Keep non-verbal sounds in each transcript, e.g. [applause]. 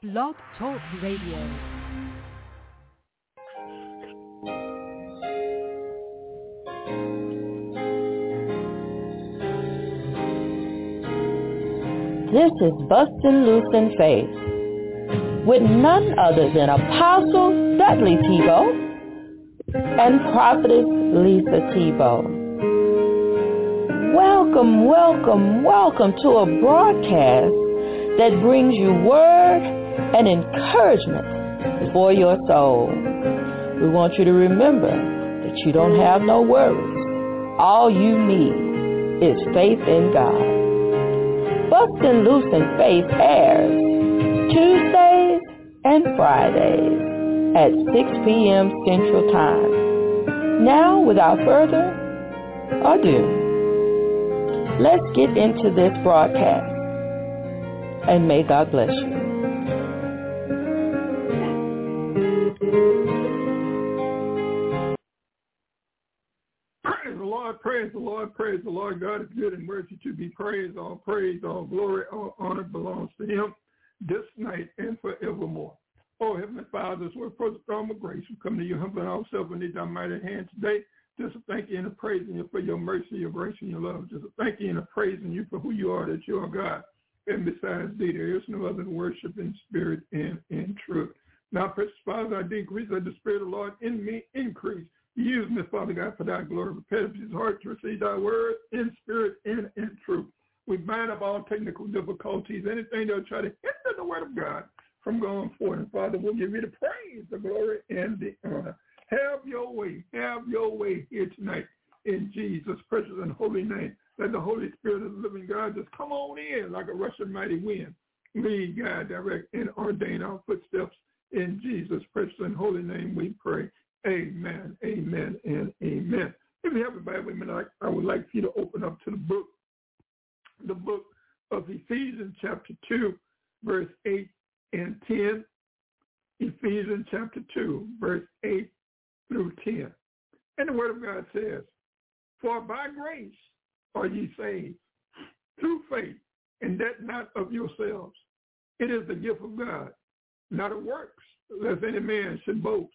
Blog Talk Radio. This is Bustin' Loose in Faith with none other than Apostle Dudley Thibeaux and Prophetess Lisa Thibeaux. Welcome, welcome, welcome to a broadcast that brings you word and encouragement for your soul. We want you to remember that you don't have no worries. All you need is faith in God. Bustin' Loose in Faith airs Tuesdays and Fridays at 6 p.m. Central Time. Now, without further ado, let's get into this broadcast. And may God bless you. Praise the Lord, praise the Lord, praise the Lord. God is good and worthy to be praised. All praise, all glory, all honor belongs to him this night and forevermore. Oh, Heavenly Father, as we're for the throne of grace, we come to you humbling ourselves beneath our mighty hand today. Just thank you and praising you for your mercy, your grace, and your love. Just thank you and praising you for who you are, that you are God. And besides thee, there is no other worship in spirit and in truth. Now, precious Father, I decrease that the Spirit of the Lord in me increase. Use me, Father God, for thy glory. Prepare his heart to receive thy word in spirit and in truth. We bind up all technical difficulties, anything that will try to hinder the word of God from going forth. And Father, we'll give you the praise, the glory, and the honor. Have your way. Have your way here tonight in Jesus' precious and holy name. Let the Holy Spirit of the living God just come on in like a rushing mighty wind. Lead, guide, direct, and ordain our footsteps. In Jesus' precious and holy name we pray. Amen, amen, and amen. If you have a Bible, I would like for you to open up to the book, the book of Ephesians chapter 2, verse 8 and 10. Ephesians chapter 2, verse 8 through 10. And the word of God says, For by grace are ye saved through faith, and that not of yourselves. It is the gift of God, not of works, lest any man should boast.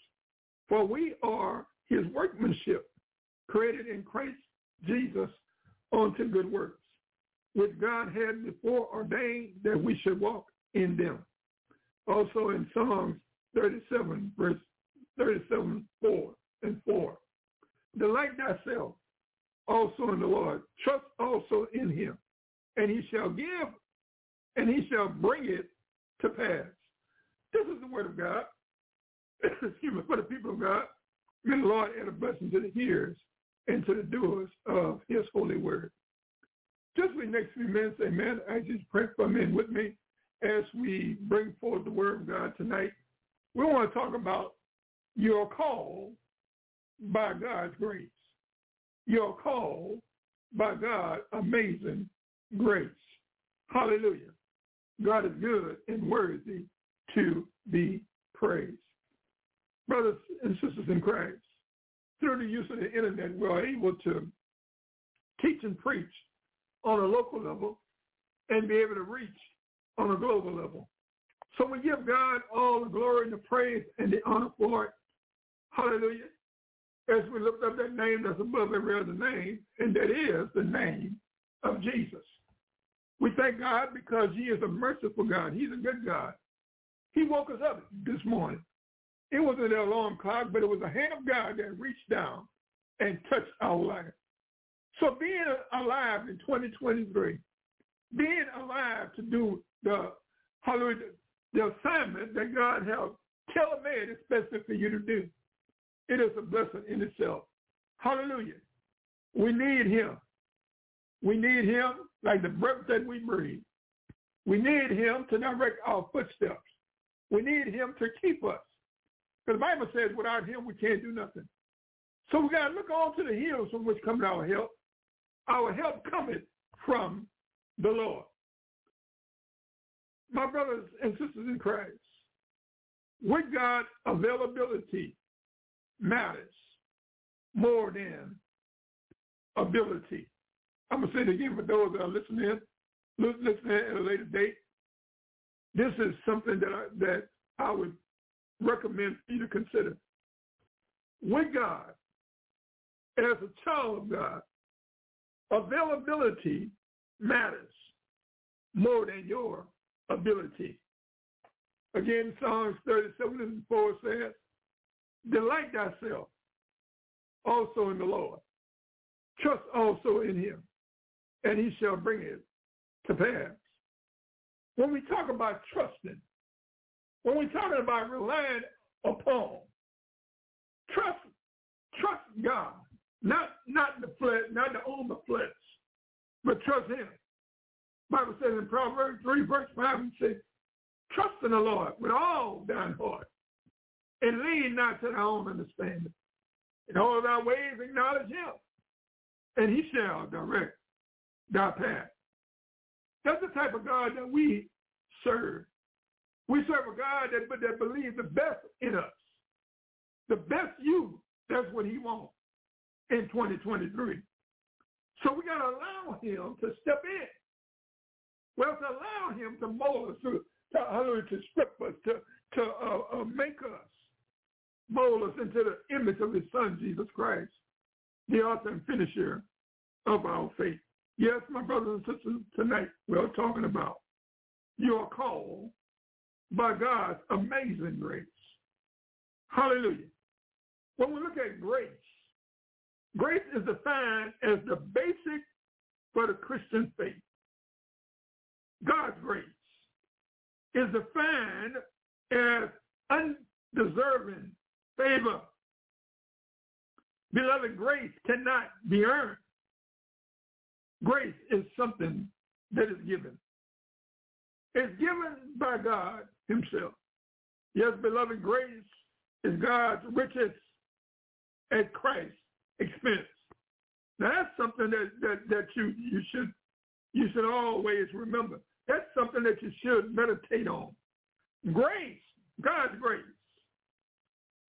For we are his workmanship, created in Christ Jesus unto good works, which God had before ordained that we should walk in them. Also in Psalms 37, verse 37, 4 and 4. Delight thyself also in the Lord. Trust also in him. And he shall give, and he shall bring it to pass. This is the word of God. [coughs] Excuse me, for the people of God. May the Lord add a blessing to the hearers and to the doers of his holy word. Just for the next few minutes, amen, I just pray for men with me as we bring forth the word of God tonight. We want to talk about your call by God's grace. Your call by God, amazing grace. Hallelujah. God is good and worthy to be praised. Brothers and sisters in Christ, through the use of the internet, we're able to teach and preach on a local level and be able to reach on a global level. So we give God all the glory and the praise and the honor for it. Hallelujah. As we lift up that name that's above every other name, and that is the name of Jesus. We thank God because he is a merciful God. He's a good God. He woke us up this morning. It wasn't an alarm clock, but it was the hand of God that reached down and touched our life. So being alive in 2023, being alive to do the hallelujah, the assignment that God has tailor-made especially for you to do, it is a blessing in itself. Hallelujah. We need him. We need him like the breath that we breathe. We need him to direct our footsteps. We need him to keep us. Because the Bible says without him we can't do nothing. So we got to look on to the hills from which cometh our help. Our help cometh from the Lord. My brothers and sisters in Christ, with God, availability matters more than ability. I'm going to say it again for those that are listening, listening at a later date. this is something that I, that I would recommend you to consider. With God, as a child of God, availability matters more than your ability. Again, Psalms 37 and 4 says, Delight thyself also in the Lord. Trust also in him, and he shall bring it to pass. When we talk about trusting, when we're talking about relying upon, trust, trust God, not not the flesh, not the own the flesh, but trust Him. Bible says in Proverbs three verse five and six, trust in the Lord with all thine heart, and lean not to thy own understanding. In all thy ways acknowledge Him, and He shall direct thy path. That's the type of God that we serve. We serve a God that, that believes the best in us. The best you, that's what he wants in 2023. So we got to allow him to step in. We have to allow him to mold us, to, to, to strip us, to, to uh, uh, make us, mold us into the image of his son, Jesus Christ, the author and finisher of our faith. Yes, my brothers and sisters, tonight we're talking about you are called by God's amazing grace. Hallelujah. When we look at grace, grace is defined as the basic for the Christian faith. God's grace is defined as undeserving favor. Beloved, grace cannot be earned. Grace is something that is given. It's given by God himself. Yes, beloved, grace is God's riches at Christ's expense. Now that's something that, that, that you, you should you should always remember. That's something that you should meditate on. Grace, God's grace,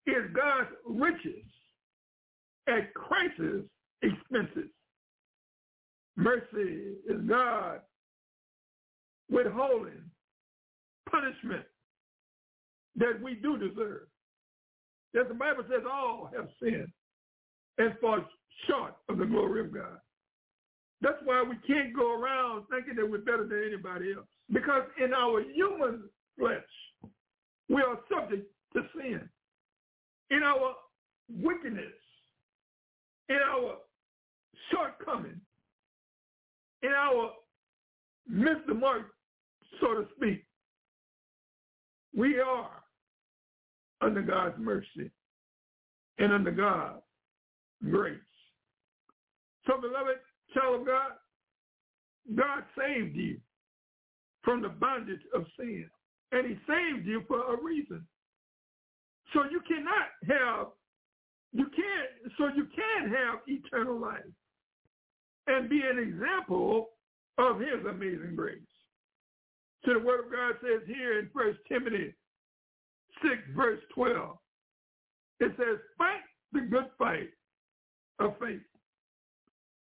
is God's riches at Christ's expenses. Mercy is God withholding punishment that we do deserve. As the Bible says, all have sinned and fall short of the glory of God. That's why we can't go around thinking that we're better than anybody else. Because in our human flesh, we are subject to sin. In our wickedness, in our shortcoming, in our miss the mark, so to speak, we are under God's mercy and under God's grace. So beloved child of God, God saved you from the bondage of sin. And he saved you for a reason. So you cannot have, you can't, so you can have eternal life and be an example of his amazing grace. So the word of God says here in First Timothy 6, verse 12, it says, fight the good fight of faith.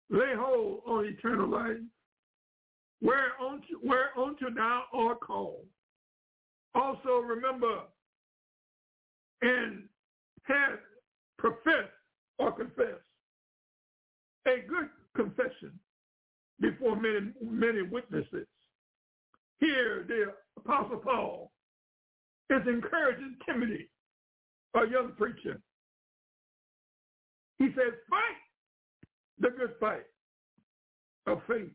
Lay hold on eternal life, where whereunto, whereunto thou art called. Also remember and have professed or confessed a good confession before many, many witnesses. Here, the Apostle Paul is encouraging Timothy, a young preacher. He says, fight the good fight of faith.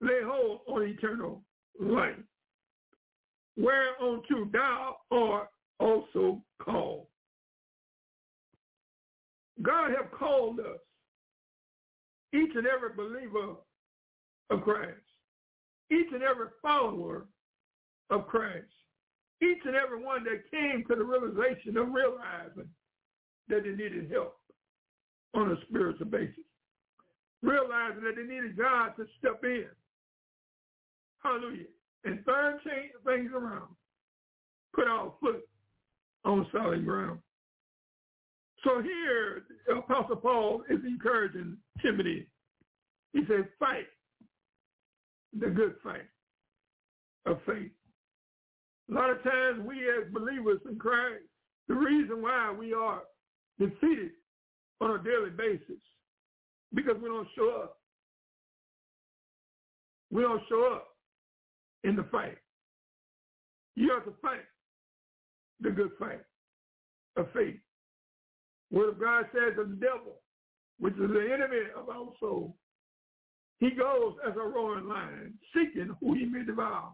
Lay hold on eternal life, whereunto thou art also called. God have called us each and every believer of Christ, each and every follower of Christ, each and every one that came to the realization of realizing that they needed help on a spiritual basis, realizing that they needed God to step in. Hallelujah. And turn change things around. Put our foot on solid ground. So here, Apostle Paul is encouraging Timothy. He says, fight the good fight of faith. A lot of times we as believers in Christ, the reason why we are defeated on a daily basis because we don't show up. We don't show up in the fight. You have to fight the good fight of faith. Word of God says of the devil, which is the enemy of our soul, he goes as a roaring lion, seeking who he may devour.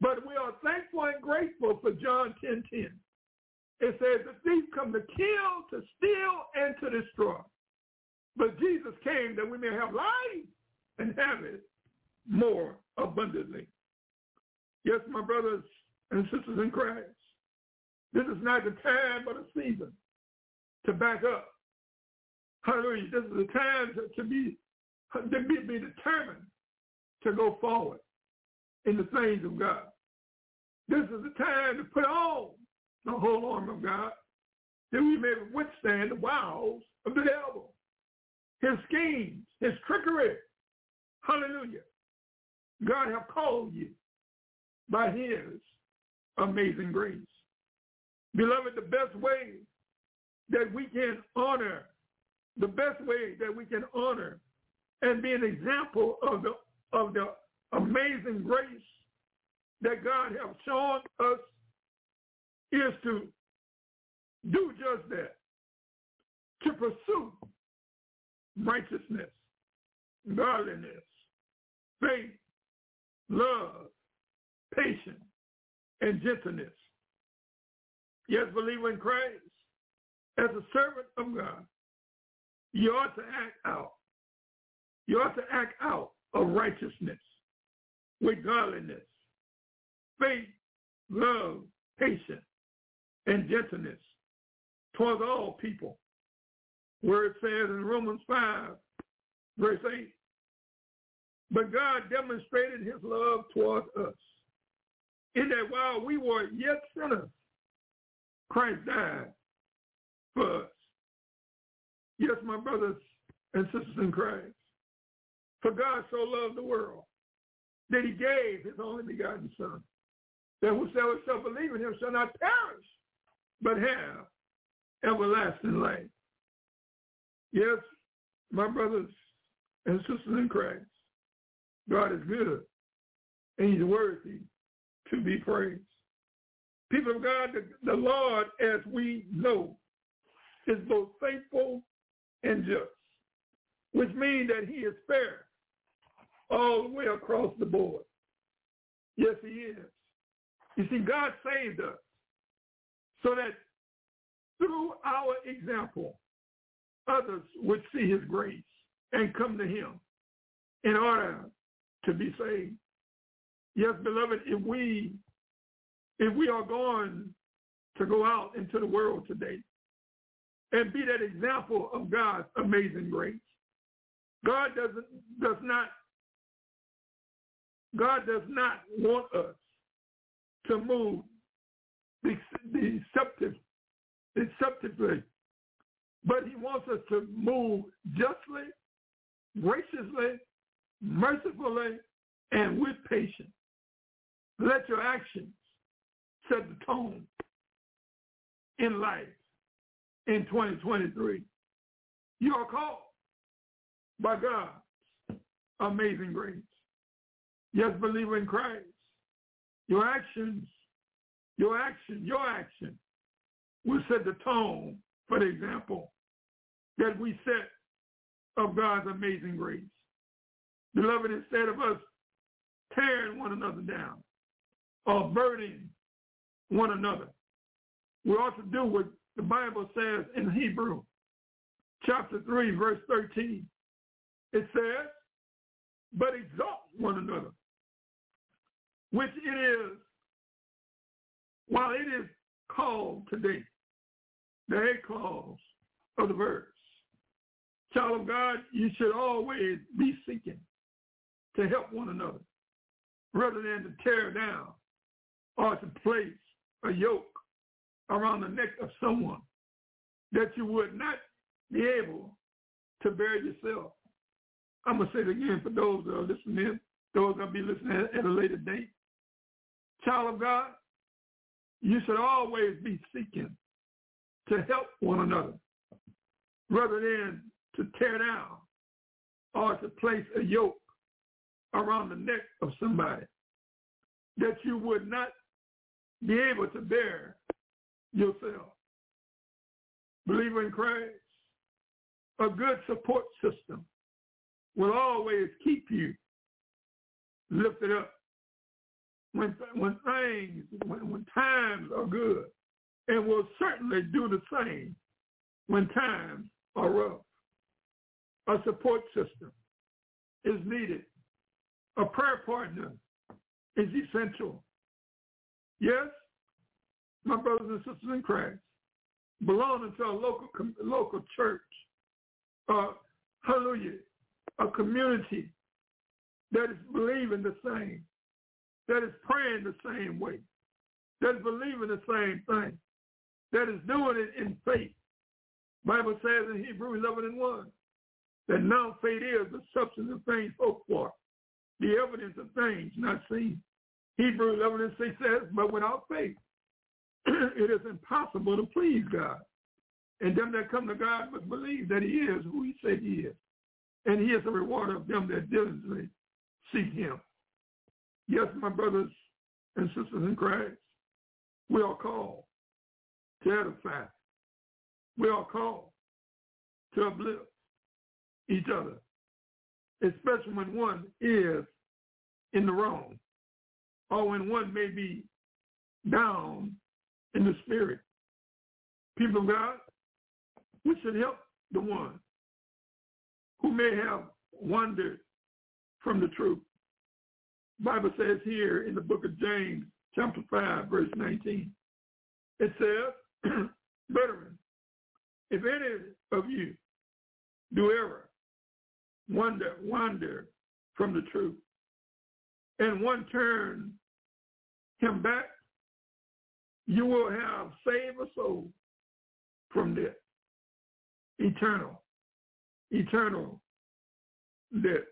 But we are thankful and grateful for John 10.10. 10. It says, the thief come to kill, to steal, and to destroy. But Jesus came that we may have life and have it more abundantly. Yes, my brothers and sisters in Christ, this is not the time but the season to back up. Hallelujah. This is the time to, to be to be, be determined to go forward in the things of God. This is the time to put on the whole armor of God that we may withstand the wiles of the devil, his schemes, his trickery. Hallelujah. God have called you by his amazing grace. Beloved, the best way that we can honor, the best way that we can honor and be an example of the of the amazing grace that God has shown us is to do just that, to pursue righteousness, godliness, faith, love, patience, and gentleness. Yes, believe in Christ. As a servant of God, you ought to act out. You ought to act out of righteousness with godliness, faith, love, patience, and gentleness towards all people. Where it says in Romans 5, verse 8, but God demonstrated his love towards us in that while we were yet sinners, Christ died for us. Yes, my brothers and sisters in Christ. For God so loved the world that he gave his only begotten son, that whosoever shall believe in him shall not perish, but have everlasting life. Yes, my brothers and sisters in Christ, God is good and he's worthy to be praised. People of God, the, the Lord, as we know, is both faithful and just, which means that he is fair all the way across the board. Yes, he is. You see, God saved us so that through our example, others would see his grace and come to him in order to be saved. Yes, beloved, if we if we are going to go out into the world today and be that example of God's amazing grace, God doesn't does not God does not want us to move deceptive, deceptively, but he wants us to move justly, graciously, mercifully, and with patience. Let your actions set the tone in life in 2023. You are called by God's amazing grace. Yes, believer in Christ. Your actions, your action, your action will set the tone for the example that we set of God's amazing grace. Beloved, instead of us tearing one another down or burdening one another, we ought to do what the Bible says in Hebrew chapter 3, verse 13. It says, but exalt one another which it is, while it is called today, the head clause of the verse. Child of God, you should always be seeking to help one another rather than to tear down or to place a yoke around the neck of someone that you would not be able to bear yourself. I'm going to say it again for those that are listening, in, those that will be listening at a later date. Child of God, you should always be seeking to help one another rather than to tear down or to place a yoke around the neck of somebody that you would not be able to bear yourself. Believer in Christ, a good support system will always keep you lifted up when when things when, when times are good and will certainly do the same when times are rough. A support system is needed. A prayer partner is essential. Yes, my brothers and sisters in Christ, belonging to a local local church, uh, hallelujah, a community that is believing the same, that is praying the same way, that is believing the same thing, that is doing it in faith. Bible says in Hebrews 11 and 1 that now faith is the substance of things hoped for, the evidence of things not seen. Hebrews 11 and 6 says, but without faith, [clears throat] it is impossible to please God. And them that come to God must believe that he is who he said he is. And he is the rewarder of them that diligently seek him. Yes, my brothers and sisters in Christ, we are called to edify. We are called to uplift each other, especially when one is in the wrong or when one may be down in the spirit. People of God, we should help the one who may have wandered from the truth. Bible says here in the book of James, chapter 5, verse 19, it says, [clears throat] Brethren, if any of you do ever wander, wander from the truth, and one turn him back, you will have saved a soul from death. Eternal, eternal death.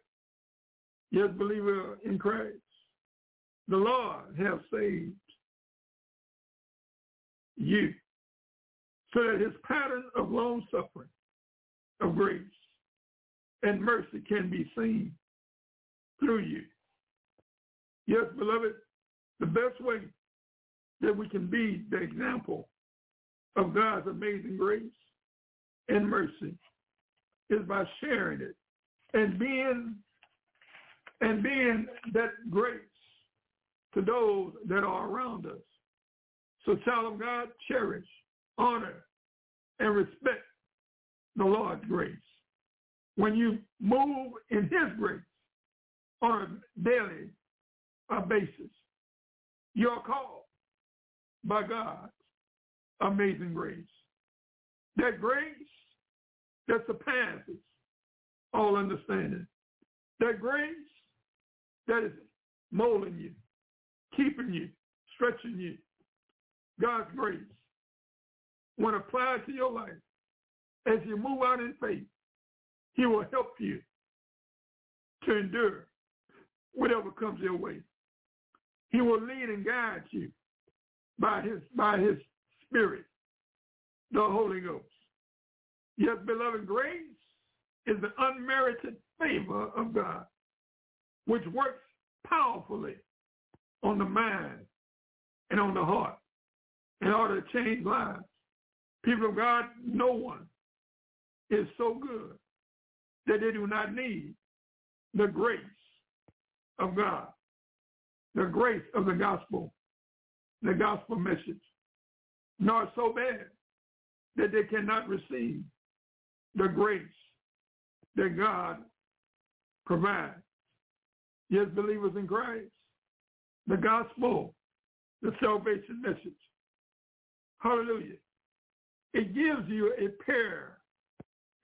Yes, believer in Christ. The Lord has saved you so that his pattern of long suffering, of grace, and mercy can be seen through you. Yes, beloved, the best way that we can be the example of God's amazing grace and mercy is by sharing it and being and being that grace to those that are around us. So child of God, cherish, honor, and respect the Lord's grace. When you move in his grace on a daily uh, basis, you're called by God's amazing grace. That grace that surpasses all understanding. That grace that is molding you, keeping you, stretching you. God's grace, when applied to your life, as you move out in faith, he will help you to endure whatever comes your way. He will lead and guide you by his by his spirit, the Holy Ghost. Yes, beloved, grace is the unmerited favor of God, which works powerfully on the mind and on the heart in order to change lives. People of God, no one is so good that they do not need the grace of God, the grace of the gospel, the gospel message, nor so bad that they cannot receive the grace that God provides. Yes, believers in Christ, the gospel, the salvation message. Hallelujah. It gives you a pair.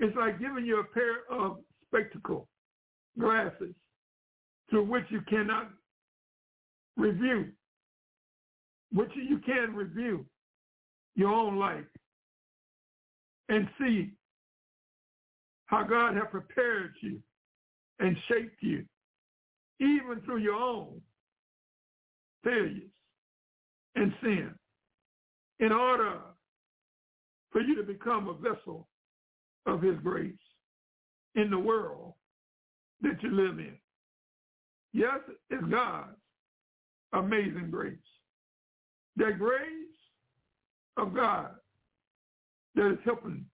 It's like giving you a pair of spectacle glasses through which you cannot review, which you can review your own life and see how God has prepared you and shaped you, even through your own failures and sin in order for you to become a vessel of his grace in the world that you live in. Yes, it's God's amazing grace. That grace of God that is helping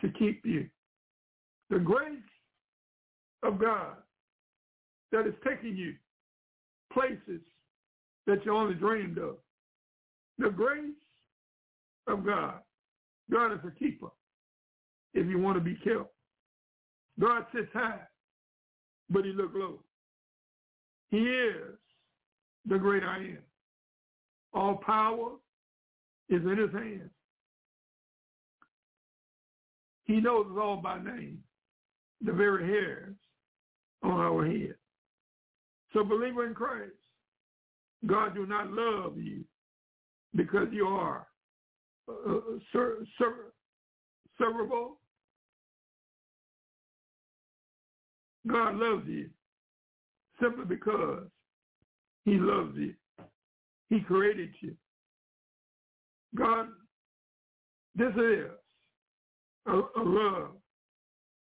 to keep you. The grace of God that is taking you places that you only dreamed of. The grace of God. God is a keeper if you want to be kept. God sits high, but he looks low. He is the great I am. All power is in his hands. He knows us all by name, the very hairs on our head. So believer in Christ, God do not love you because you are uh, ser- ser- servable. God loves you simply because he loves you. He created you. God, this is a, a love,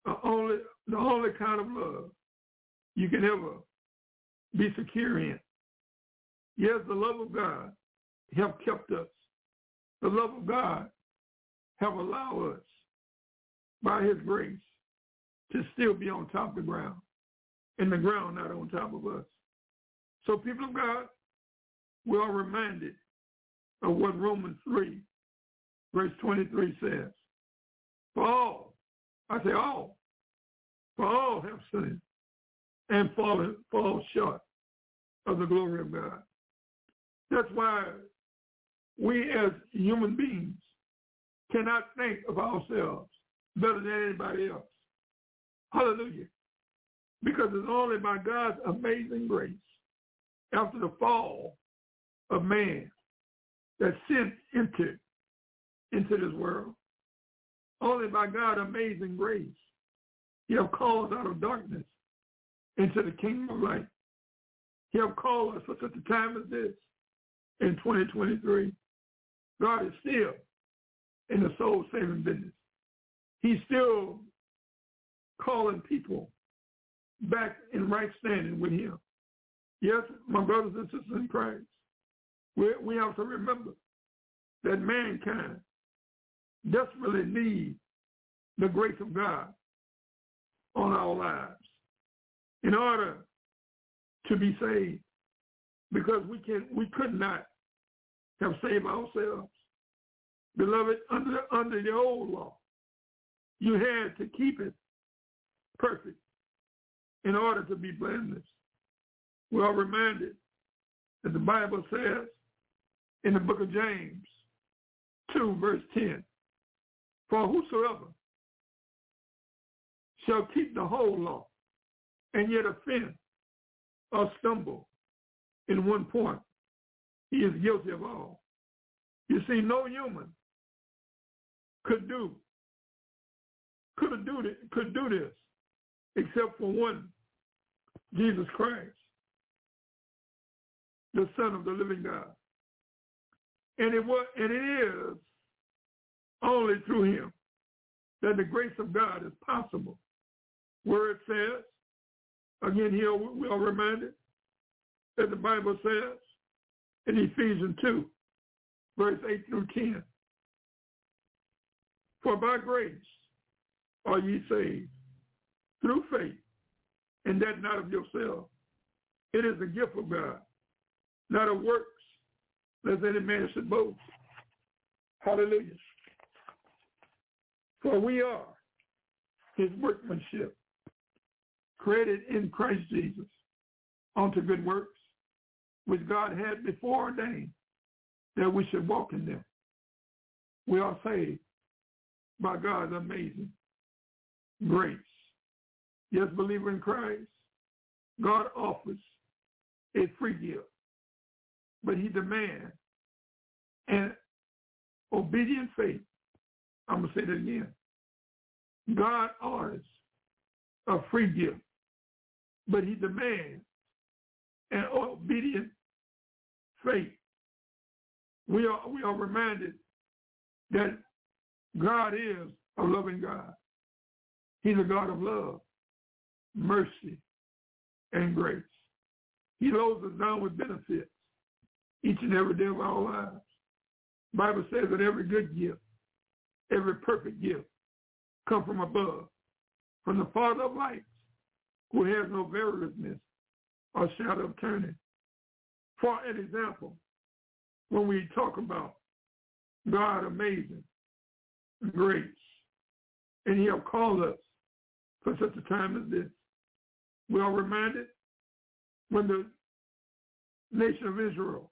a only, the only kind of love you can ever be secure in. Yes, the love of God have kept us. The love of God have allowed us by his grace to still be on top of the ground and the ground not on top of us. So people of God, we are reminded of what Romans 3, verse 23 says. For all, I say all, for all have sinned and fallen, fall short of the glory of God. That's why we as human beings cannot think of ourselves better than anybody else. Hallelujah. Because it's only by God's amazing grace after the fall of man that sin entered into this world. Only by God's amazing grace. He have called out of darkness into the kingdom of light. He have called us for such a time as this in 2023. God is still in the soul saving business. He's still calling people back in right standing with him. Yes, my brothers and sisters in Christ, we, we have to remember that mankind desperately needs the grace of God on our lives in order to be saved because we can we could not have saved ourselves. Beloved, under under the old law, you had to keep it perfect in order to be blameless. We are reminded that the Bible says in the book of James 2 verse 10, for whosoever shall keep the whole law and yet offend or stumble in one point, he is guilty of all. You see, no human could do could do could do this except for one, Jesus Christ, the Son of the living God. And it was and it is only through him that the grace of God is possible. Where it says, again here we are reminded that the Bible says in Ephesians 2, verse 8 through 10, For by grace are ye saved through faith, and that not of yourself. It is a gift of God, not of works, lest any man should boast. Hallelujah. For we are his workmanship, created in Christ Jesus unto good works, which God had before ordained that we should walk in them. We are saved by God's amazing grace. Yes, believer in Christ, God offers a free gift, but he demands an obedient faith. I'm going to say that again. God offers a free gift, but he demands an obedient faith we are we are reminded that God is a loving God. He's a God of love, mercy, and grace. He loads us down with benefits each and every day of our lives. Bible says that every good gift, every perfect gift come from above, from the Father of lights, who has no variableness or shadow of turning. For an example, when we talk about God amazing grace, and he have called us for such a time as this, we are reminded when the nation of Israel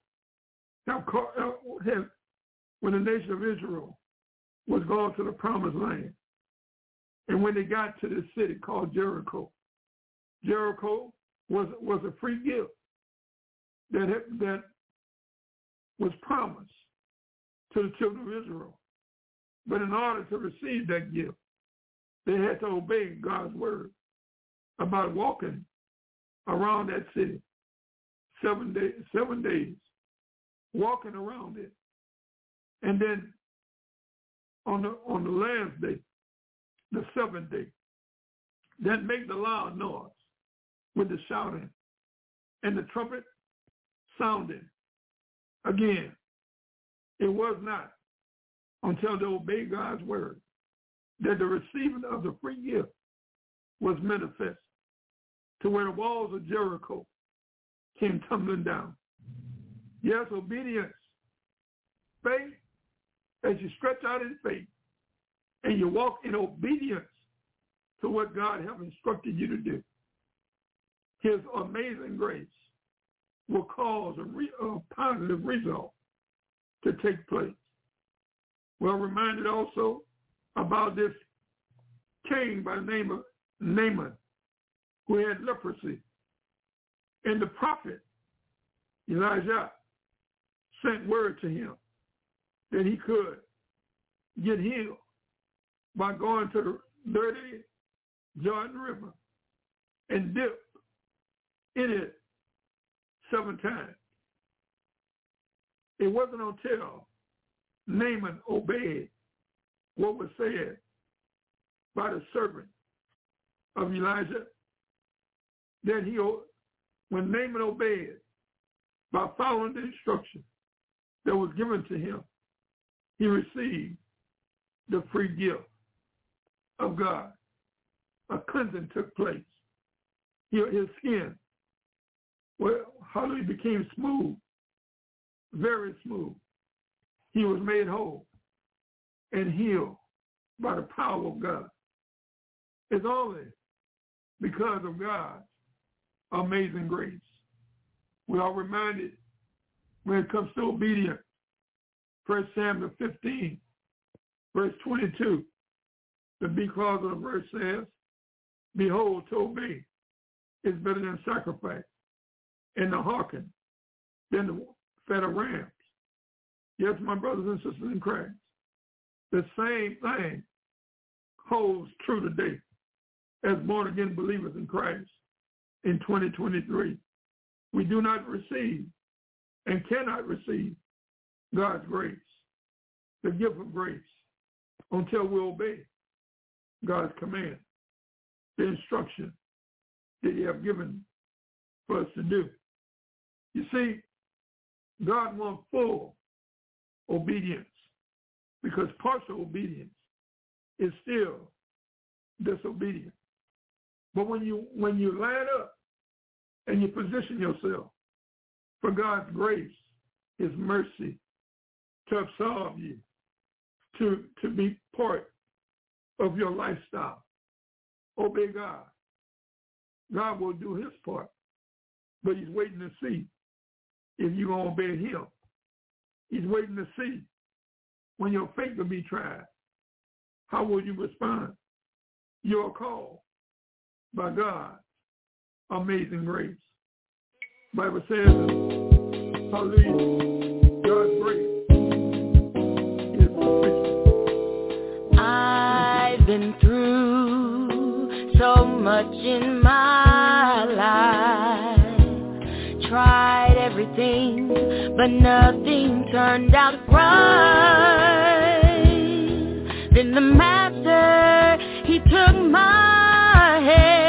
called, uh, have when the nation of Israel was going to the promised land, and when they got to the city called Jericho, Jericho was was a free gift that that was promised to the children of Israel. But in order to receive that gift, they had to obey God's word about walking around that city seven days, seven days, walking around it, and then on the on the last day, the seventh day, then make the loud noise with the shouting and the trumpet sounding. Again, it was not until they obeyed God's word that the receiving of the free gift was manifest to where the walls of Jericho came tumbling down. Yes, obedience, faith, as you stretch out in faith and you walk in obedience to what God has instructed you to do, his amazing grace will cause a, re- a positive result to take place. We're reminded also about this king by the name of Naaman who had leprosy. And the prophet Elijah sent word to him that he could get healed by going to the dirty Jordan River and dip in it seven times. It wasn't until Naaman obeyed what was said by the servant of Elijah that he, when Naaman obeyed by following the instruction that was given to him, he received the free gift of God. A cleansing took place. His skin well, he became smooth, very smooth. He was made whole and healed by the power of God. It's only because of God's amazing grace. We are reminded when it comes to obedience. First Samuel 15, verse 22, the B clause of the verse says, Behold, to obey is better than sacrifice, and the hearken than the fat of rams. Yes, my brothers and sisters in Christ, the same thing holds true today as born-again believers in Christ in 2023. We do not receive and cannot receive God's grace, the gift of grace, until we obey God's command, the instruction that he have given for us to do. You see, God wants full obedience because partial obedience is still disobedience. But when you when you line up and you position yourself for God's grace, his mercy to absolve you, to, to be part of your lifestyle, obey God. God will do his part, but he's waiting to see if you're going to obey him. He's waiting to see when your faith will be tried. How will you respond? You're called by God, amazing grace. Bible says, hallelujah, God's grace is sufficient. I've been through so much in my life, tried everything, but nothing turned out right. Then the master, he took my hand.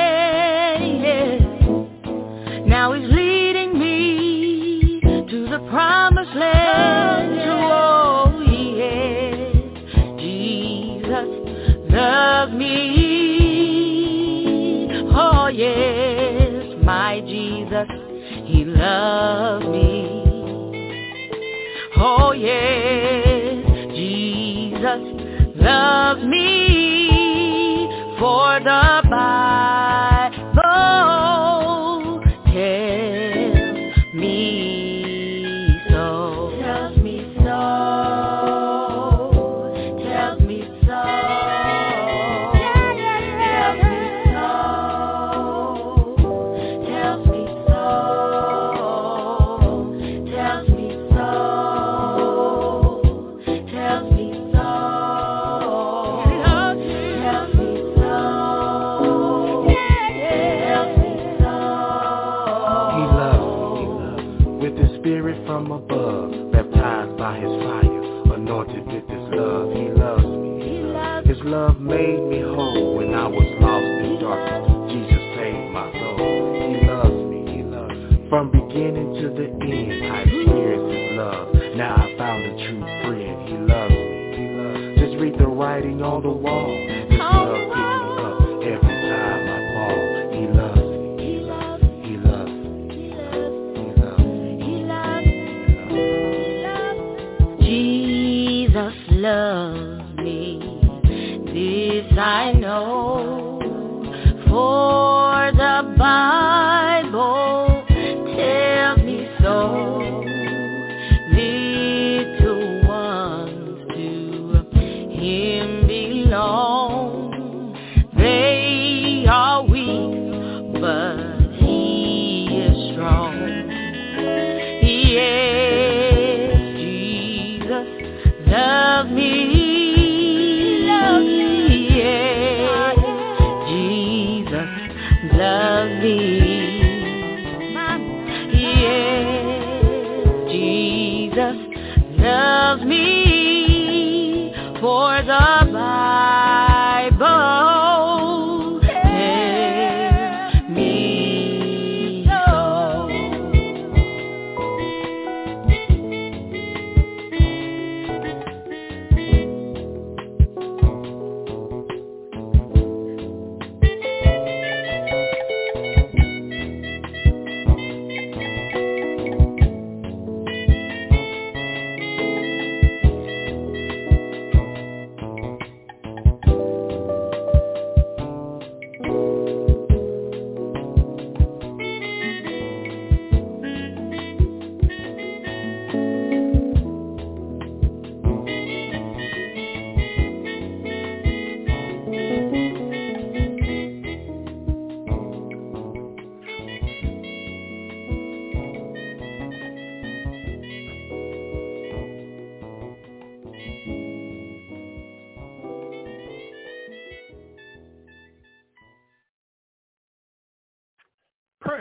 Yes, Jesus loves me for the Bible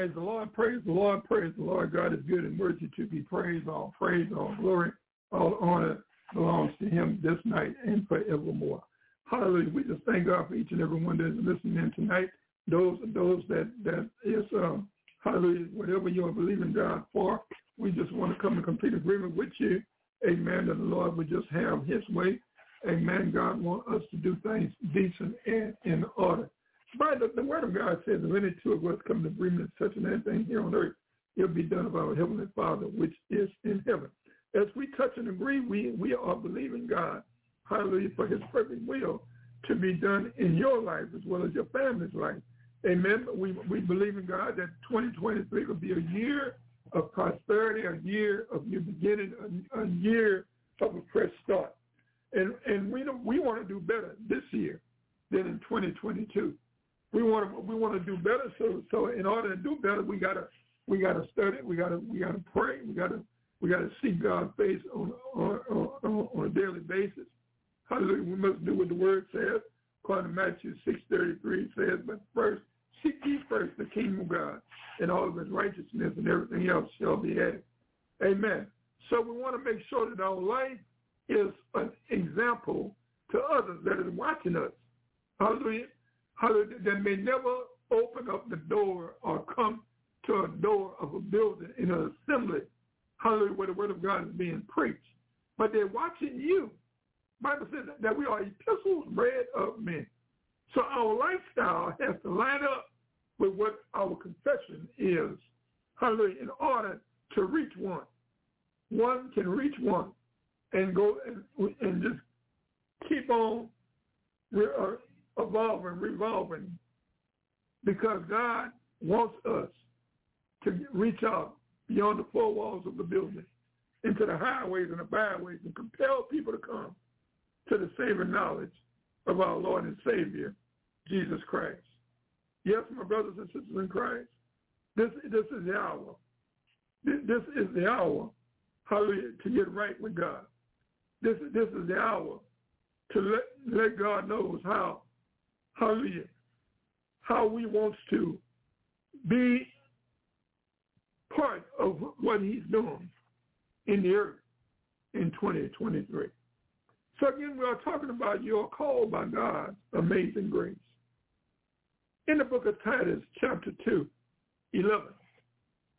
Praise the Lord, praise the Lord, praise the Lord. God is good and worthy to be praised. All praise, all glory, all honor belongs to him this night and forevermore. Hallelujah. We just thank God for each and every one that is listening in tonight. Those those that that is uh, hallelujah, whatever you're believing God for, we just want to come in complete agreement with you. Amen. That the Lord would just have his way. Amen. God wants us to do things decent and in order. But the, the word of God says, if any two of us come to agreement such an anything here on earth, it'll be done of our heavenly Father, which is in heaven. As we touch and agree, we, we are believing God, hallelujah, for his perfect will to be done in your life as well as your family's life. Amen. We, we believe in God that 2023 will be a year of prosperity, a year of new beginning, a, a year of a fresh start. And, and we, we want to do better this year than in 2022 we want to we want to do better. So so in order to do better, we gotta we gotta study. We gotta we gotta pray. We gotta we gotta seek God's face on on, on on a daily basis. Hallelujah. We must do what the Word says. According to Matthew six thirty three says, but first seek ye first the kingdom of God and all of His righteousness, and everything else shall be added. Amen. So we want to make sure that our life is an example to others that is watching us. Hallelujah. That may never open up the door or come to a door of a building in an assembly. Hallelujah, where the word of God is being preached. But they're watching you. Bible says that we are epistles read of men. So our lifestyle has to line up with what our confession is. Hallelujah. In order to reach one. One can reach one and go and, and just keep on uh, evolving, revolving because God wants us to reach out beyond the four walls of the building into the highways and the byways and compel people to come to the saving knowledge of our Lord and Savior, Jesus Christ. Yes, my brothers and sisters in Christ, this, this is the hour. This, is the hour, hallelujah, to get right with God. This, this is the hour to let, let God knows how, hallelujah, how we want to be part of what he's doing in the earth in 2023. So again, we are talking about your call by God, amazing grace. In the book of Titus, chapter 2, 11,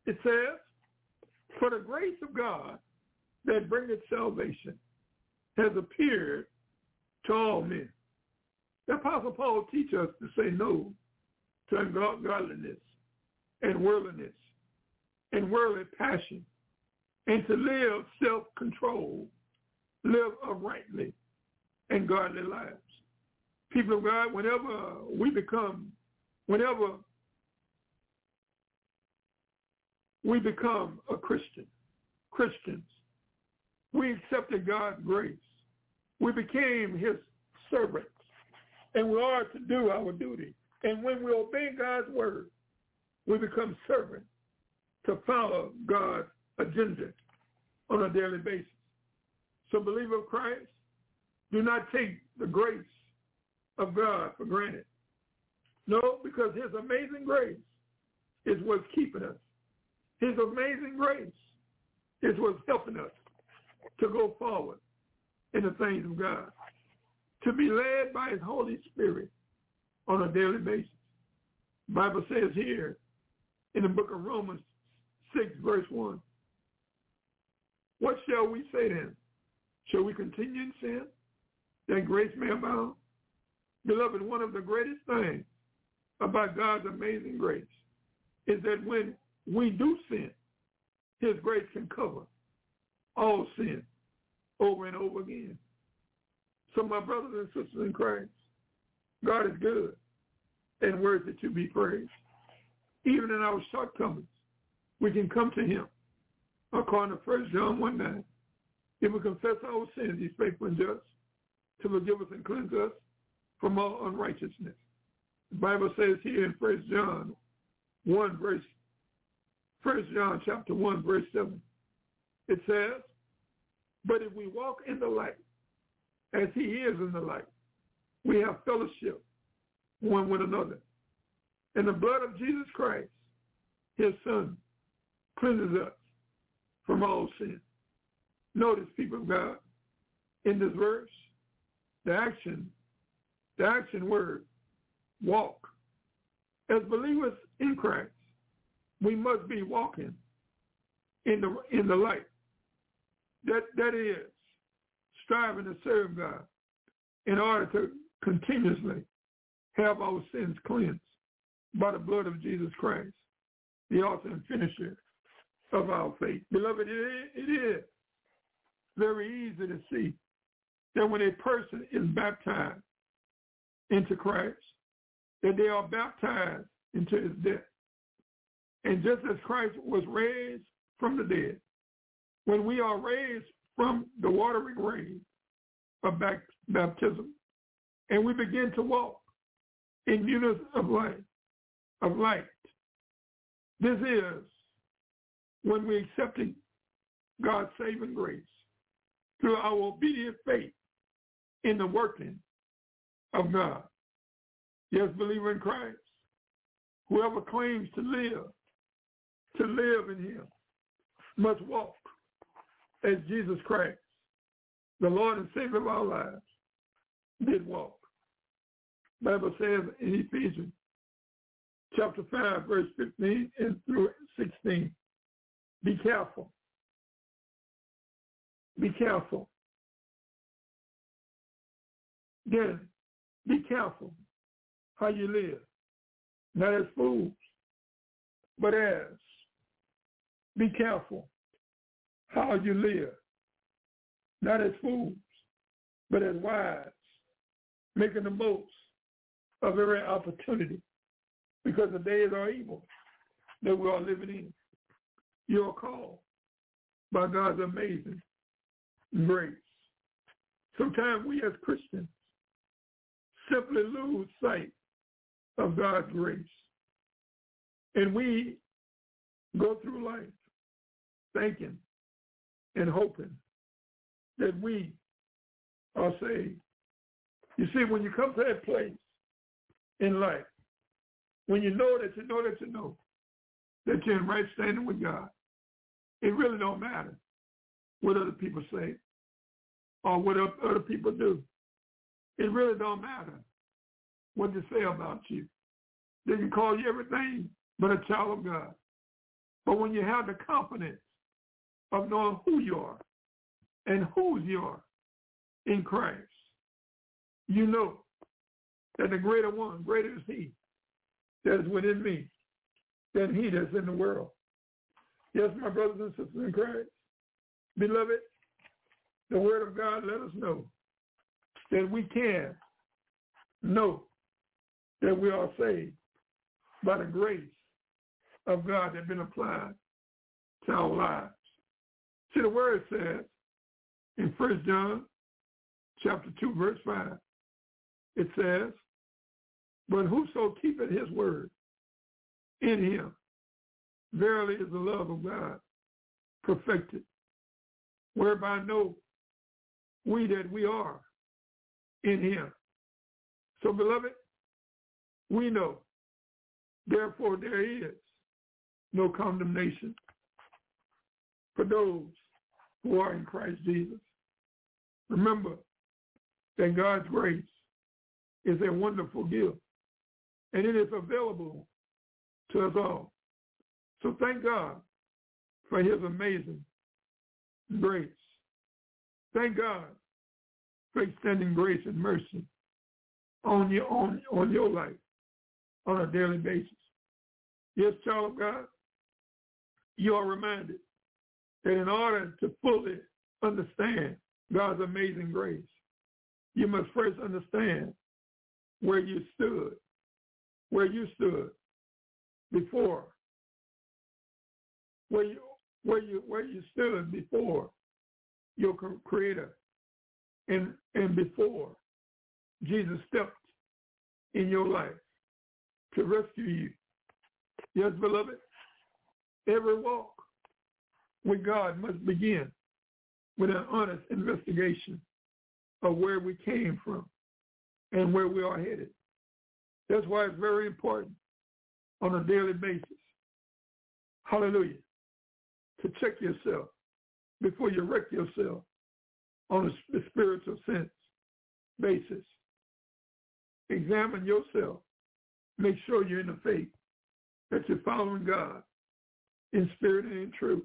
it says, For the grace of God that bringeth salvation has appeared to all men. The Apostle Paul teaches us to say no to ungodliness and worldliness and worldly passion and to live self-control, live uprightly and godly lives. People of God, whenever we become, whenever we become a Christian, Christians, we accepted God's grace. We became his servants, and we are to do our duty. And when we obey God's word, we become servants to follow God's agenda on a daily basis. So believer of Christ, do not take the grace of God for granted. No, because his amazing grace is what's keeping us. His amazing grace is what's helping us to go forward in the things of God, to be led by his Holy Spirit on a daily basis. The Bible says here in the book of Romans 6, verse 1, what shall we say then? Shall we continue in sin that grace may abound? Beloved, one of the greatest things about God's amazing grace is that when we do sin, his grace can cover all sin over and over again. So my brothers and sisters in Christ, God is good and worthy to be praised. Even in our shortcomings, we can come to him. According to 1 John 1 9, if we confess our sins, he's faithful and just to forgive us and cleanse us from all unrighteousness. The Bible says here in 1 John 1 verse 1 John chapter 1 verse 7, it says, But if we walk in the light, as he is in the light, we have fellowship one with another. And the blood of Jesus Christ, his son, cleanses us from all sin. Notice, people of God, in this verse, the action, the action word, walk. As believers in Christ, we must be walking in the in the light. That that is striving to serve God in order to continuously have our sins cleansed by the blood of Jesus Christ, the author and finisher of our faith. Beloved, it is, very easy to see that when a person is baptized into Christ, that they are baptized into his death. And just as Christ was raised from the dead, when we are raised from the watery grave of baptism, and we begin to walk in newness of life, of light, this is when we accepted God's saving grace through our obedient faith in the working of God. Yes, believer in Christ, whoever claims to live, to live in him, must walk as Jesus Christ, the Lord and Savior of our lives, did walk. Bible says in Ephesians chapter 5, verse 15 and through 16, be careful. Be careful. Then be careful how you live, not as fools, but as. Be careful how you live, not as fools, but as wise, making the most of every opportunity because the days are evil that we are living in. You are called by God's amazing grace. Sometimes we as Christians simply lose sight of God's grace. And we go through life thinking and hoping that we are saved. You see, when you come to that place in life, when you know that you know that you know that you're in right standing with God, it really don't matter what other people say or what other people do. It really don't matter what they say about you. They can call you everything but a child of God. But when you have the confidence of knowing who you are and whose you are in Christ, you know that the greater one, greater is he that is within me than he that's in the world. Yes, my brothers and sisters in Christ, beloved, the word of God let us know that we can know that we are saved by the grace of God that has been applied to our lives. See, the word says in 1 John chapter 2, verse 5, it says, But whoso keepeth his word in him, verily is the love of God perfected, whereby know we that we are in him. So, beloved, we know, therefore there is no condemnation for those who are in Christ Jesus. Remember that God's grace is a wonderful gift, and it is available to us all. So thank God for his amazing grace. Thank God for extending grace and mercy on your on, on your life on a daily basis. Yes, child of God, you are reminded that in order to fully understand God's amazing grace, you must first understand where you stood, where you stood before, where you where you where you stood before your creator and and before Jesus stepped in your life to rescue you. Yes, beloved, every walk with God must begin with an honest investigation of where we came from and where we are headed. That's why it's very important on a daily basis. Hallelujah. To check yourself before you wreck yourself on a spiritual sense basis. Examine yourself. Make sure you're in the faith, that you're following God in spirit and in truth,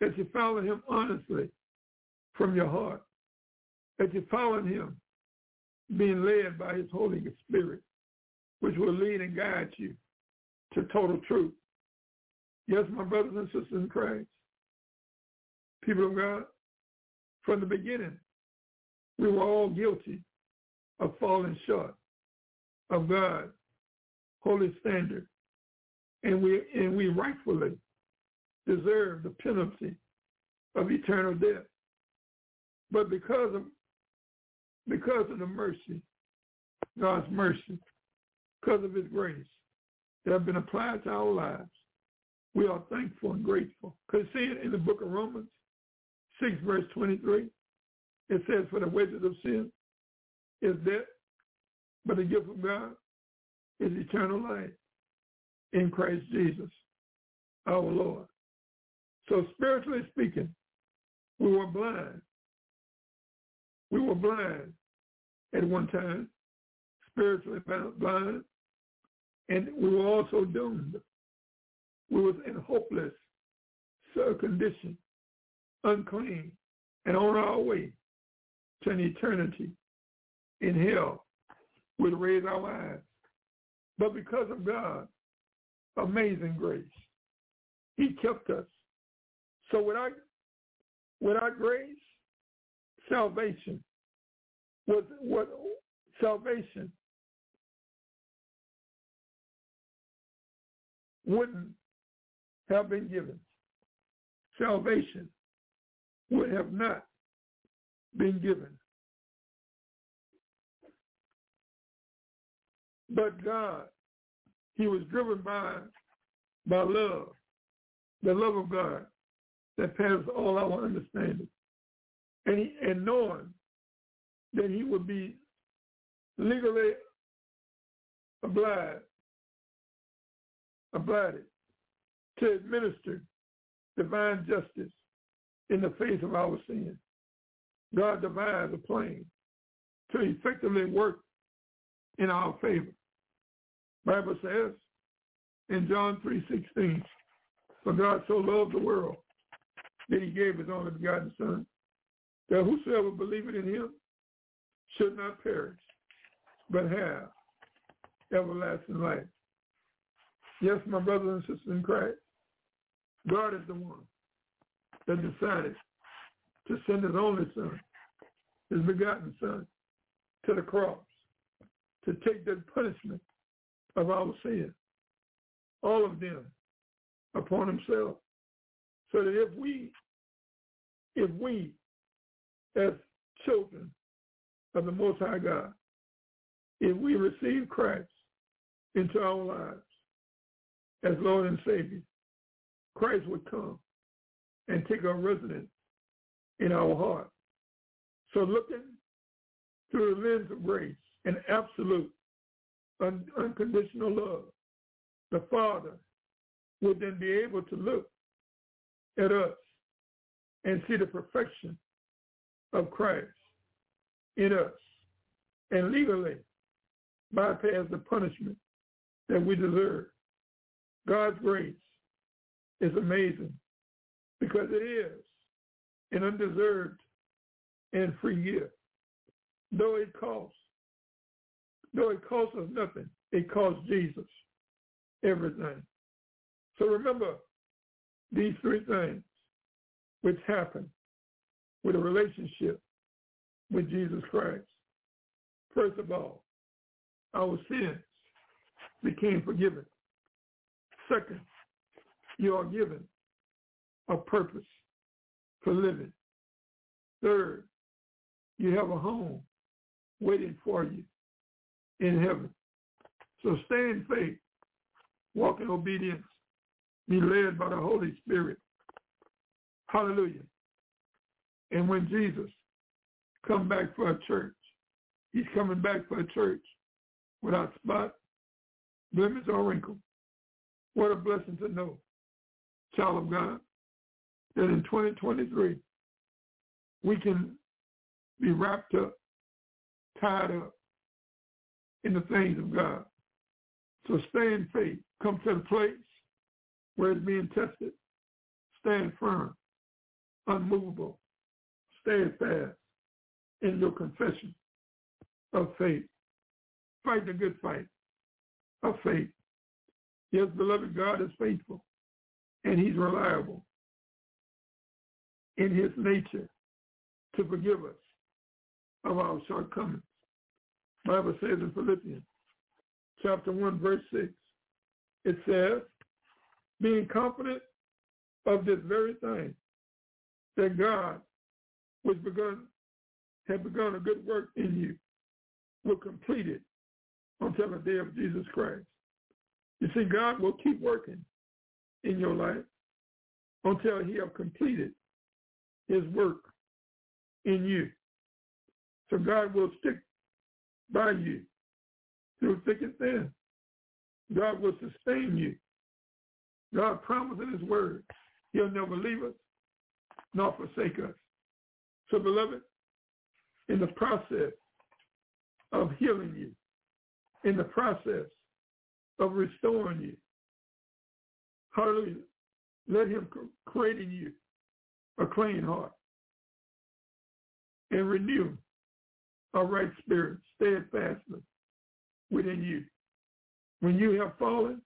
that you're following him honestly from your heart, that you're following him being led by his Holy Spirit, which will lead and guide you to total truth. Yes, my brothers and sisters in Christ, people of God, from the beginning, we were all guilty of falling short of God's holy standard. And we, and we rightfully deserve the penalty of eternal death. But because of, because of the mercy, God's mercy, because of his grace that have been applied to our lives, we are thankful and grateful. Because see in the book of Romans, 6 verse 23, it says, for the wages of sin is death, but the gift of God is eternal life in Christ Jesus, our Lord. So spiritually speaking, We were blind. We were blind at one time, spiritually blind, and we were also doomed. We was in hopeless condition, unclean, and on our way to an eternity in hell would raise our eyes. But because of God's amazing grace, he kept us. So without, without grace, salvation was what salvation wouldn't have been given. Salvation would have not been given. But God, he was driven by, by love, the love of God that passes all our understanding. And, he, and knowing that he would be legally obliged, obliged to administer divine justice in the face of our sin. God devised a plan to effectively work in our favor. Bible says in John 3.16, for God so loved the world that he gave his only begotten son, that whosoever believeth in him should not perish, but have everlasting life. Yes, my brothers and sisters in Christ, God is the one that decided to send his only son, his begotten son, to the cross to take the punishment of our sin, all of them, upon himself, so that if we, if we, as children of the Most High God, if we receive Christ into our lives as Lord and Savior, Christ would come and take our residence in our heart. So looking through the lens of grace and absolute un- unconditional love, the Father would then be able to look at us and see the perfection of Christ in us and legally bypass the punishment that we deserve. God's grace is amazing because it is an undeserved and free gift. Though it costs, though it costs us nothing, it costs Jesus everything. So remember these three things which happen with a relationship with Jesus Christ. First of all, our sins became forgiven. Second, you are given a purpose for living. Third, you have a home waiting for you in heaven. So stay in faith, walk in obedience, be led by the Holy Spirit. Hallelujah. And when Jesus come back for a church, he's coming back for a church without spot, blemish, or wrinkle. What a blessing to know, child of God, that in 2023, we can be wrapped up, tied up in the things of God. So stay in faith. Come to the place where it's being tested. Stand firm, unmovable, steadfast in your confession of faith. Fight the good fight of faith. Yes, beloved, God is faithful and he's reliable in his nature to forgive us of our shortcomings. Bible says in Philippians chapter 1, verse 6, it says, being confident of this very thing, that God, which begun, had begun a good work in you, will complete it until the day of Jesus Christ. You see, God will keep working in your life until he have completed his work in you. So God will stick by you through thick and thin. God will sustain you. God promised in his word he'll never leave us nor forsake us. So, beloved, in the process of healing you, in the process of restoring you, hallelujah, let him create in you a clean heart and renew a right spirit steadfastly within you. When you have fallen,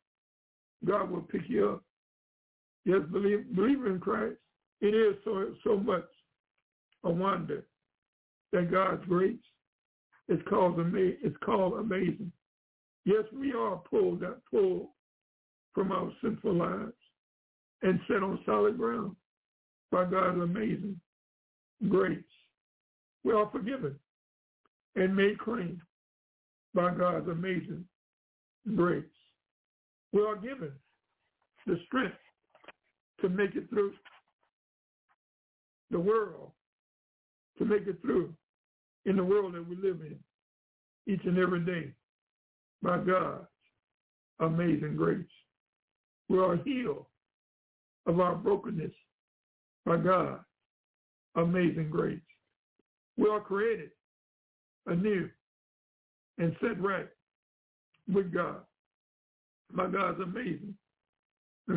God will pick you up. Yes, believe, believer in Christ, it is so, so much a wonder that God's grace is called, ama- is called amazing. Yes, we are pulled, that pulled from our sinful lives and set on solid ground by God's amazing grace. We are forgiven and made clean by God's amazing grace. We are given the strength to make it through the world, to make it through in the world that we live in each and every day by God's amazing grace. We are healed of our brokenness by God's amazing grace. We are created anew and set right with God by God's amazing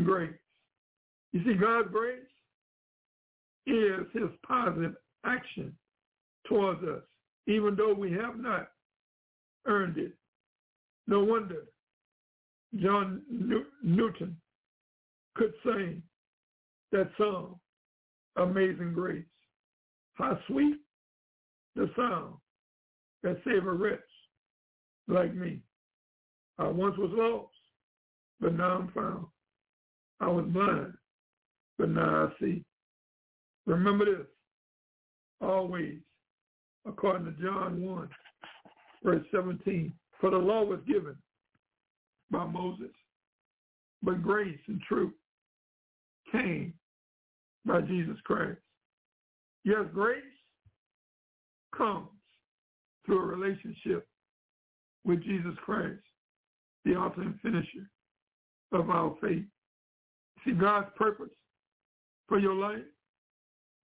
grace. You see, God's grace is his positive action towards us, even though we have not earned it. No wonder John Newton could sing that song, Amazing Grace. How sweet the sound that saved a wretch like me. I once was lost, but now I'm found. I was blind, but now I see. Remember this, always, according to John 1, verse 17. For the law was given by Moses, but grace and truth came by Jesus Christ. Yes, grace comes through a relationship with Jesus Christ, the author and finisher of our faith. See, God's purpose for your life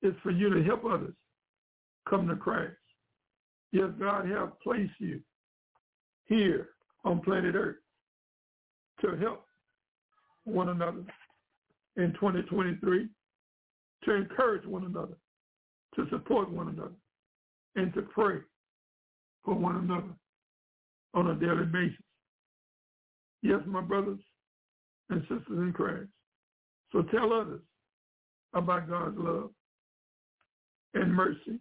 is for you to help others come to Christ. Yes, God has placed you here on planet Earth to help one another in 2023, to encourage one another, to support one another, and to pray for one another on a daily basis. Yes, my brothers and sisters in Christ. So tell others about God's love and mercy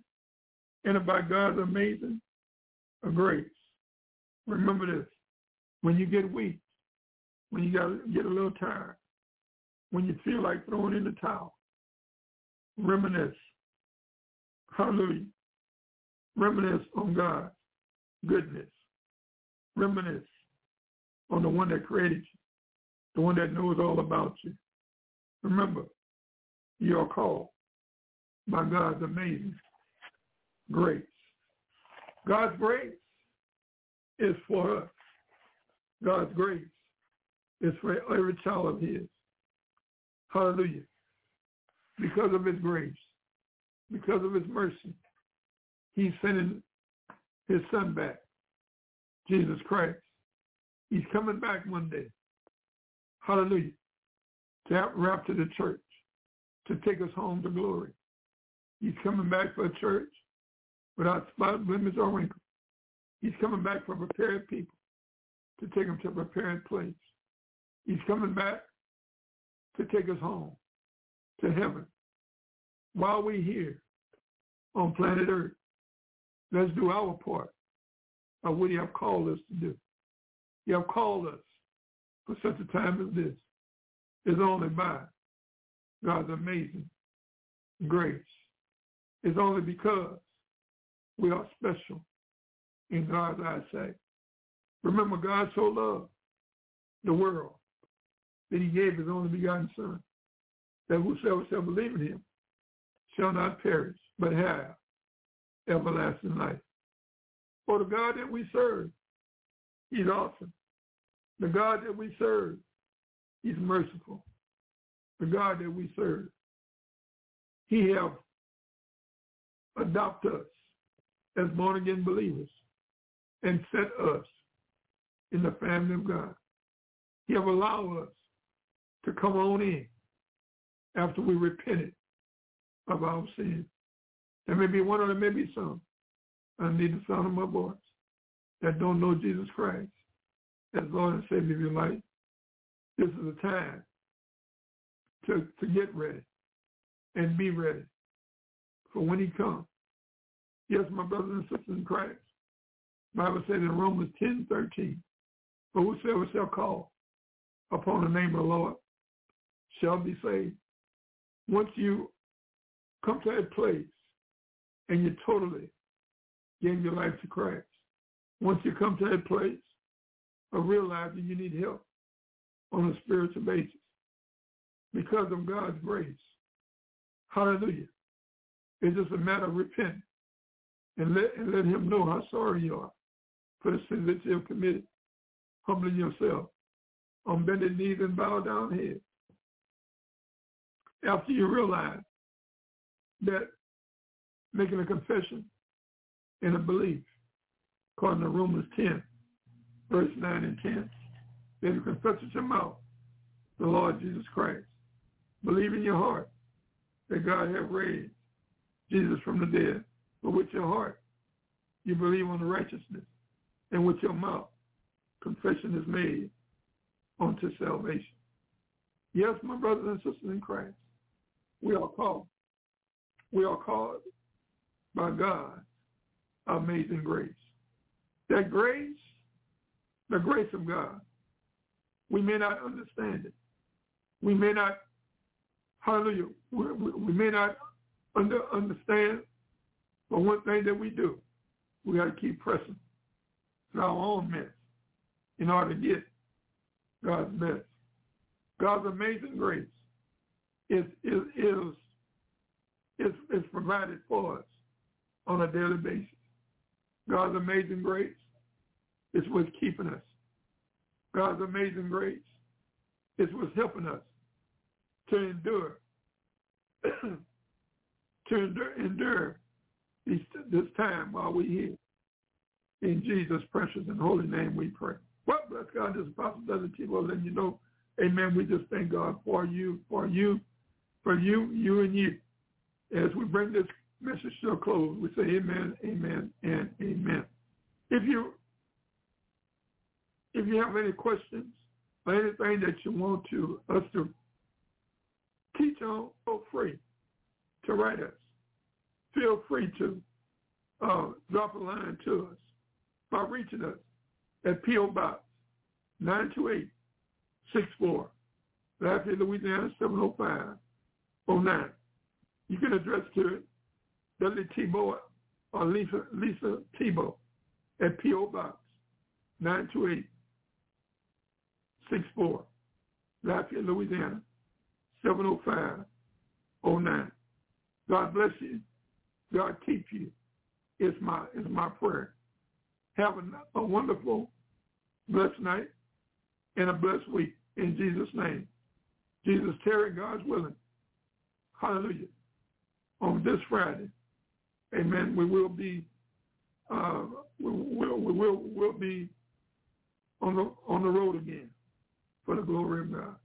and about God's amazing grace. Remember this. When you get weak, when you got get a little tired, when you feel like throwing in the towel, reminisce. Hallelujah. Reminisce on God's goodness. Reminisce on the one that created you, the one that knows all about you. Remember, you are called by God's amazing grace. God's grace is for us. God's grace is for every child of his. Hallelujah. Because of his grace, because of his mercy, he's sending his son back, Jesus Christ. He's coming back one day. Hallelujah. To rapture the church, to take us home to glory. He's coming back for a church without spot, blemish, or wrinkle. He's coming back for prepared people to take them to a prepared place. He's coming back to take us home to heaven. While we're here on planet Earth, let's do our part of what you have called us to do. You have called us for such a time as this. It's only by God's amazing grace. It's only because we are special in God's eyesight. Remember, God so loved the world that he gave his only begotten son, that whosoever shall believe in him shall not perish, but have everlasting life. For the God that we serve, he's awesome. The God that we serve, he's merciful. The God that we serve, he have adopt us as born-again believers and set us in the family of God. He have allowed us to come on in after we repented of our sin. There may be one or there may be some need the sound of my voice that don't know Jesus Christ as Lord and Savior of your life. This is a time to, to get ready and be ready for when he comes. Yes, my brothers and sisters in Christ. Bible says in Romans 10, 13, but whosoever shall call upon the name of the Lord shall be saved. Once you come to that place and you totally give your life to Christ, once you come to that place of realizing you need help on a spiritual basis because of God's grace, hallelujah, it's just a matter of repenting and let, and let him know how sorry you are for the sins that you have committed, humbling yourself on bended knees and bow down head. After you realize that making a confession and a belief, according to Romans 10, verse 9 and 10, that you confess with your mouth the Lord Jesus Christ. Believe in your heart that God has raised Jesus from the dead, but with your heart you believe on the righteousness, and with your mouth confession is made unto salvation. Yes, my brothers and sisters in Christ, we are called. We are called by God amazing grace. That grace, the grace of God, we may not understand it. We may not, hallelujah, we, we, may not under, understand, but one thing that we do, we got to keep pressing to our own mess in order to get God's best. God's amazing grace is is is is, is provided for us on a daily basis. God's amazing grace is what's keeping us. God's amazing grace is what's helping us to endure [clears throat] to endure, endure this, this time while we're here. In Jesus' precious and holy name we pray. Well, bless God, this Apostle Doesn't T-Well letting you know, amen, we just thank God for you, for you, for you, you and you. As we bring this message to a close, we say amen, amen, and amen. If you if you have any questions or anything that you want to us to teach on, feel free to write us. Feel free to uh, drop a line to us by reaching us at P.O. Box 92864, Lafayette, Louisiana 70509. You can address to it Dudley Thibeaux or Lisa, Lisa Thibeaux at P.O. Box 92864, Lafayette, Louisiana 70509. God bless you. God keep you. It's my is my prayer. Have a, a wonderful, blessed night and a blessed week in Jesus' name. Jesus Terry, God's willing. Hallelujah. On this Friday, Amen. We will be uh, we will we will will be on the on the road again for the glory of God.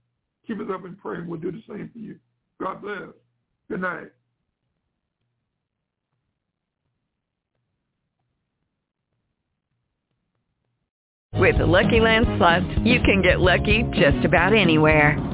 Keep us up in prayer. and We'll do the same for you. God bless. Good night. With the Lucky Land Slots, you can get lucky just about anywhere.